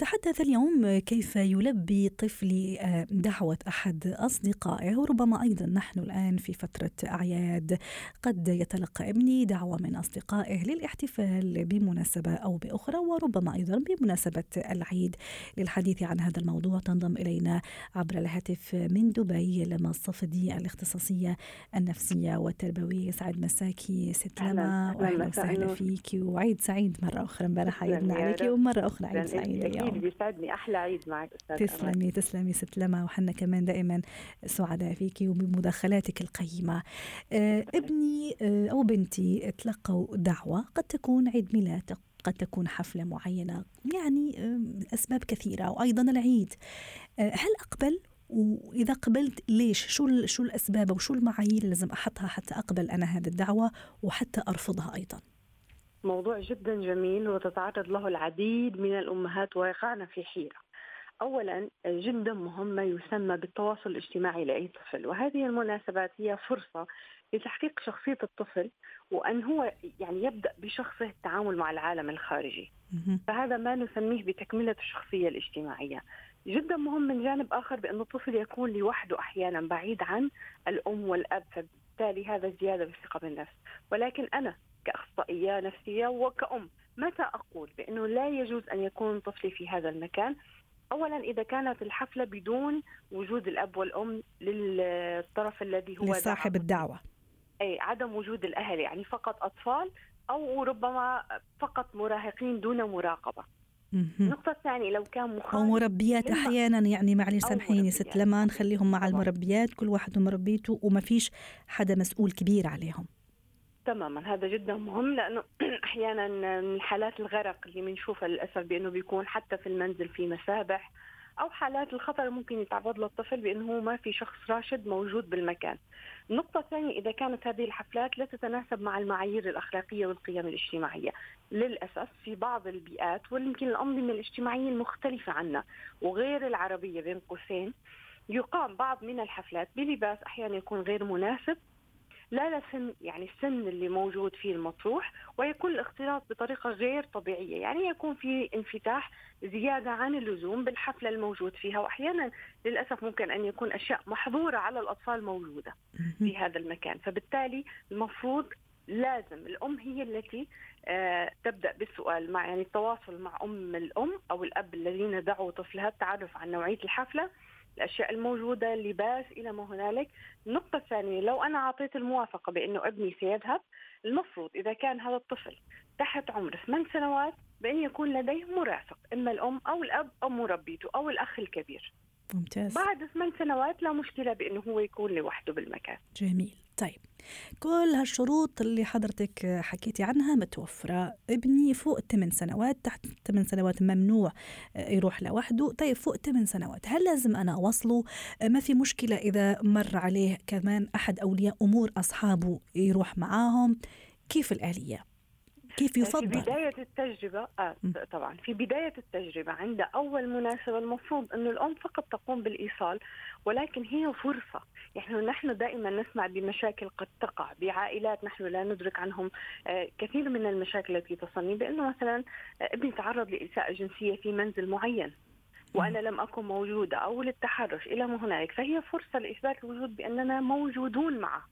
نتحدث اليوم كيف يلبي طفلي آه، دعوة أحد أصدقائه وربما أيضا نحن الآن في فترة أعياد. قد يتلقى ابني دعوة من أصدقائه للاحتفال بمناسبة أو بأخرى وربما أيضا بمناسبة العيد. للحديث عن هذا الموضوع تنضم إلينا عبر الهاتف من دبي لما الصفدي الاختصاصية النفسية والتربوية يسعد مساكي. ست لما وأهلا وسهلا فيك. وعيد سعيد مرة أخرى. امبارح عيدنا عليك ومرة أخرى عيد سعيد اليوم. أكيد بيسعدني أحلى عيد معك أستاذ تسلمي تسلمي ست لما وحنا كمان دائما سعداء فيكي وبمداخلاتك القيمة. آه ابني آه أو بنتي تلقوا دعوة قد تكون عيد ميلاد قد تكون حفلة معينة يعني آه أسباب كثيرة وأيضا العيد. هل أقبل؟ وإذا قبلت ليش؟ شو شو الأسباب وشو المعايير اللي لازم أحطها حتى أقبل أنا هذه الدعوة وحتى أرفضها أيضا؟ موضوع جدا جميل وتتعرض له العديد من الأمهات ويقعن في حيرة. اولا جدا مهم ما يسمى بالتواصل الاجتماعي لأي طفل وهذه المناسبات هي فرصة لتحقيق شخصية الطفل وأن هو يعني يبدأ بشخصه التعامل مع العالم الخارجي. فهذا ما نسميه بتكملة الشخصية الاجتماعية. جدا مهم من جانب آخر بأن الطفل يكون لوحده أحيانا بعيد عن الأم والأب فبالتالي هذا زياده بالثقه بالنفس. ولكن أنا كأخصائية نفسية وكأم متى أقول بأنه لا يجوز أن يكون طفلي في هذا المكان اولا إذا كانت الحفلة بدون وجود الأب والأم للطرف الذي هو لصاحب. الدعوة أي عدم وجود الأهل يعني فقط أطفال أو ربما فقط مراهقين دون مراقبة مهم. النقطة الثانية لو كان مخالف مربيات لما- أحيانا يعني معلش أو سامحيني ست مربيات. لما نخليهم مع. المربيات كل واحد ومربيته وما فيش حدا مسؤول كبير عليهم تماما هذا جدا مهم لأنه أحيانا من حالات الغرق اللي بنشوفها للأسف بأنه بيكون حتى في المنزل في مسابح أو حالات الخطر ممكن يتعرض له الطفل بأنه ما في شخص راشد موجود بالمكان. النقطة الثانية إذا كانت هذه الحفلات لا تتناسب مع المعايير الأخلاقية والقيم الاجتماعية للأسف في بعض البيئات ويمكن الأنظمة الاجتماعية المختلفة عنا وغير العربية بين قوسين يقام بعض من الحفلات بلباس أحيانا يكون غير مناسب لا لسن يعني السن اللي موجود فيه المطروح ويكون الاختلاط بطريقة غير طبيعية. يعني يكون في انفتاح زيادة عن اللزوم بالحفلة الموجود فيها وأحيانا للأسف ممكن أن يكون أشياء محظورة على الأطفال موجودة في هذا المكان. فبالتالي المفروض لازم الأم هي التي آه تبدأ بالسؤال مع يعني التواصل مع أم الأم أو الأب الذين دعوا طفلها التعرف عن نوعية الحفلة. الأشياء الموجودة اللباس إلى ما هنالك. النقطة الثانية لو أنا أعطيت الموافقة بأنه ابني سيذهب المفروض إذا كان هذا الطفل تحت عمر ثمان سنوات بأن يكون لديه مرافق إما الأم أو الأب أو مربيته أو الأخ الكبير. ممتاز. بعد ثمان سنوات لا مشكلة بأنه هو يكون لوحده بالمكان. جميل. طيب كل هالشروط اللي حضرتك حكيتي عنها متوفرة. ابني فوق الثمان سنوات تحت الثمان سنوات ممنوع يروح لوحده. طيب فوق الثمان سنوات هل لازم أنا أوصله ما في مشكلة إذا مر عليه كمان أحد أولياء أمور أصحابه يروح معاهم؟ كيف الآلية؟ كيف في يفضل بداية التجربة آه. طبعا. في بداية التجربة عند أول مناسبة المفروض أن الأم فقط تقوم بالإيصال ولكن هي فرصة. يعني نحن دائما نسمع بمشاكل قد تقع بعائلات نحن لا ندرك عنهم آه كثير من المشاكل التي تصلني بأنه مثلا آه ابني تعرض لإساءة جنسية في منزل معين وأنا لم أكن موجودة أو للتحرش إلى ما هنالك فهي فرصة لإثبات الوجود بأننا موجودون معه.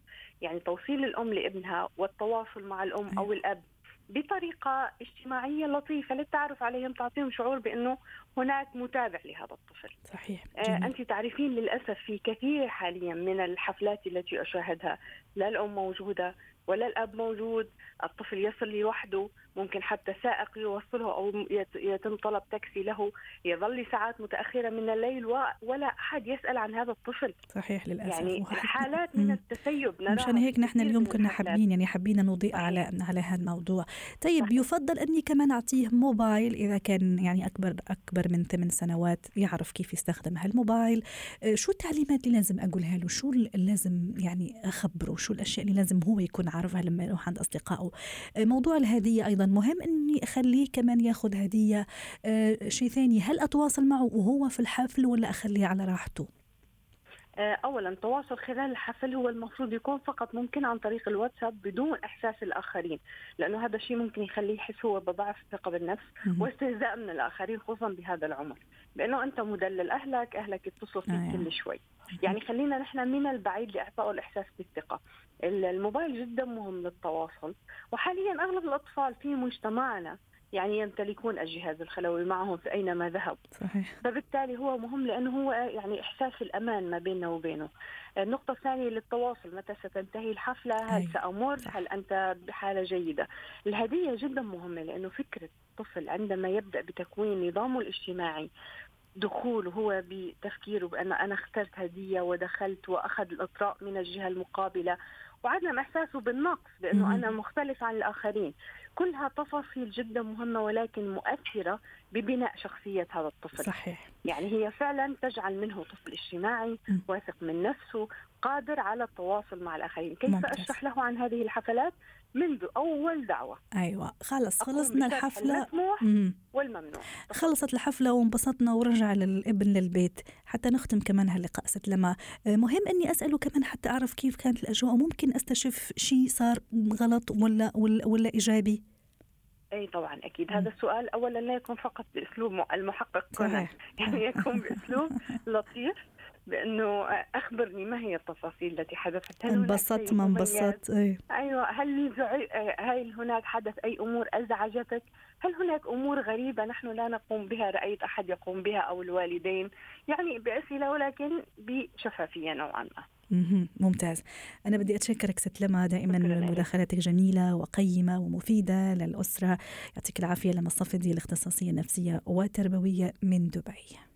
يعني توصيل الأم لابنها والتواصل مع الأم أو الأب بطريقة اجتماعية لطيفة للتعرف عليهم تعطيهم شعور بأنه هناك متابع لهذا الطفل صحيح آه جميل. أنت تعرفين للأسف في كثير حاليا من الحفلات التي أشاهدها لا الأم موجودة ولا الأب موجود الطفل يصل لوحده ممكن حتى سائق يوصله أو يتم طلب تاكسي له يظل ساعات متأخرة من الليل ولا أحد يسأل عن هذا الطفل. صحيح للأسف. يعني حالات من التسيب مشان هيك نحن اليوم كنا حابين يعني حابين نضيء على على هذا الموضوع. طيب صحيح. يفضل أني كمان أعطيه موبايل إذا كان يعني اكبر أكبر من ثمان سنوات يعرف كيف يستخدم هالموبايل. آه، شو التعليمات اللي لازم أقولها له؟ شو اللي لازم يعني أخبره؟ شو الأشياء اللي لازم هو يكون عارفها لما يروح عند أصدقائه؟ آه، موضوع الهدية أيضا مهم إني أخليه كمان ياخذ هدية آه، شيء ثاني هل أتواصل معه وهو في الحفل ولا أخليه على راحته؟ آه، اولا التواصل خلال الحفل هو المفروض يكون فقط ممكن عن طريق الواتساب بدون إحساس الآخرين لأنه هذا الشيء ممكن يخليه يحس هو بضعف الثقه بالنفس واستهزاء من الآخرين خصوصا بهذا العمر لأنه أنت مدلل أهلك أهلك يتصلوا فيك آه كل شوي. يعني خلينا نحن من البعيد لاعطائه الإحساس بالثقة. الموبايل جدا مهم للتواصل. وحاليا أغلب الأطفال في مجتمعنا يعني يمتلكون الجهاز الخلوي معهم في أينما ذهب. صحيح. فبالتالي هو مهم لأنه هو يعني إحساس الأمان ما بيننا وبينه. النقطة الثانية للتواصل متى ستنتهي الحفلة؟ هل أي. سأمر؟ هل أنت بحالة جيدة؟ الهدية جدا مهمة لأنه فكرة الطفل عندما يبدأ بتكوين نظامه الاجتماعي دخوله هو بتفكيره بأن أنا اخترت هدية ودخلت وأخذ الإطراء من الجهة المقابلة وعدم إحساسه بالنقص بأنه أنا مختلف عن الآخرين. كلها تفاصيل جدا مهمة ولكن مؤثرة ببناء شخصية هذا الطفل. صحيح. يعني هي فعلا تجعل منه طفل اجتماعي واثق من نفسه قادر على التواصل مع الآخرين. كيف ممتاز. أشرح له عن هذه الحفلات؟ منذ أول دعوة. أيوة خلص خلصنا الحفلة. والممنوع. خلصت الحفلة وانبسطنا ورجع الابن للبيت. حتى نختم كمان هاللقاء ست لما. آه، مهم إني أسأله كمان حتى أعرف كيف كانت الأجواء وممكن أستشف شيء صار غلط ولا ولا, ولا إيجابي؟ أي طبعا أكيد. هذا السؤال اولا لا يكون فقط بأسلوب المحقق. يعني يكون بأسلوب لطيف بأنه أخبرني ما هي التفاصيل التي حدثت. هل انبسطت ما انبسطت؟ أي. أيوه. هل هل هناك حدث أي أمور أزعجتك؟ هل هناك أمور غريبة نحن لا نقوم بها؟ رأيت أحد يقوم بها أو الوالدين؟ يعني بأسئلة ولكن بشفافية نوعا ما. ممتاز. أنا بدي أتشكرك ست لما دائما مداخلاتك جميلة وقيمة ومفيدة للأسرة. يعطيك العافية لما الصفدي الاختصاصية النفسية والتربوية من دبي.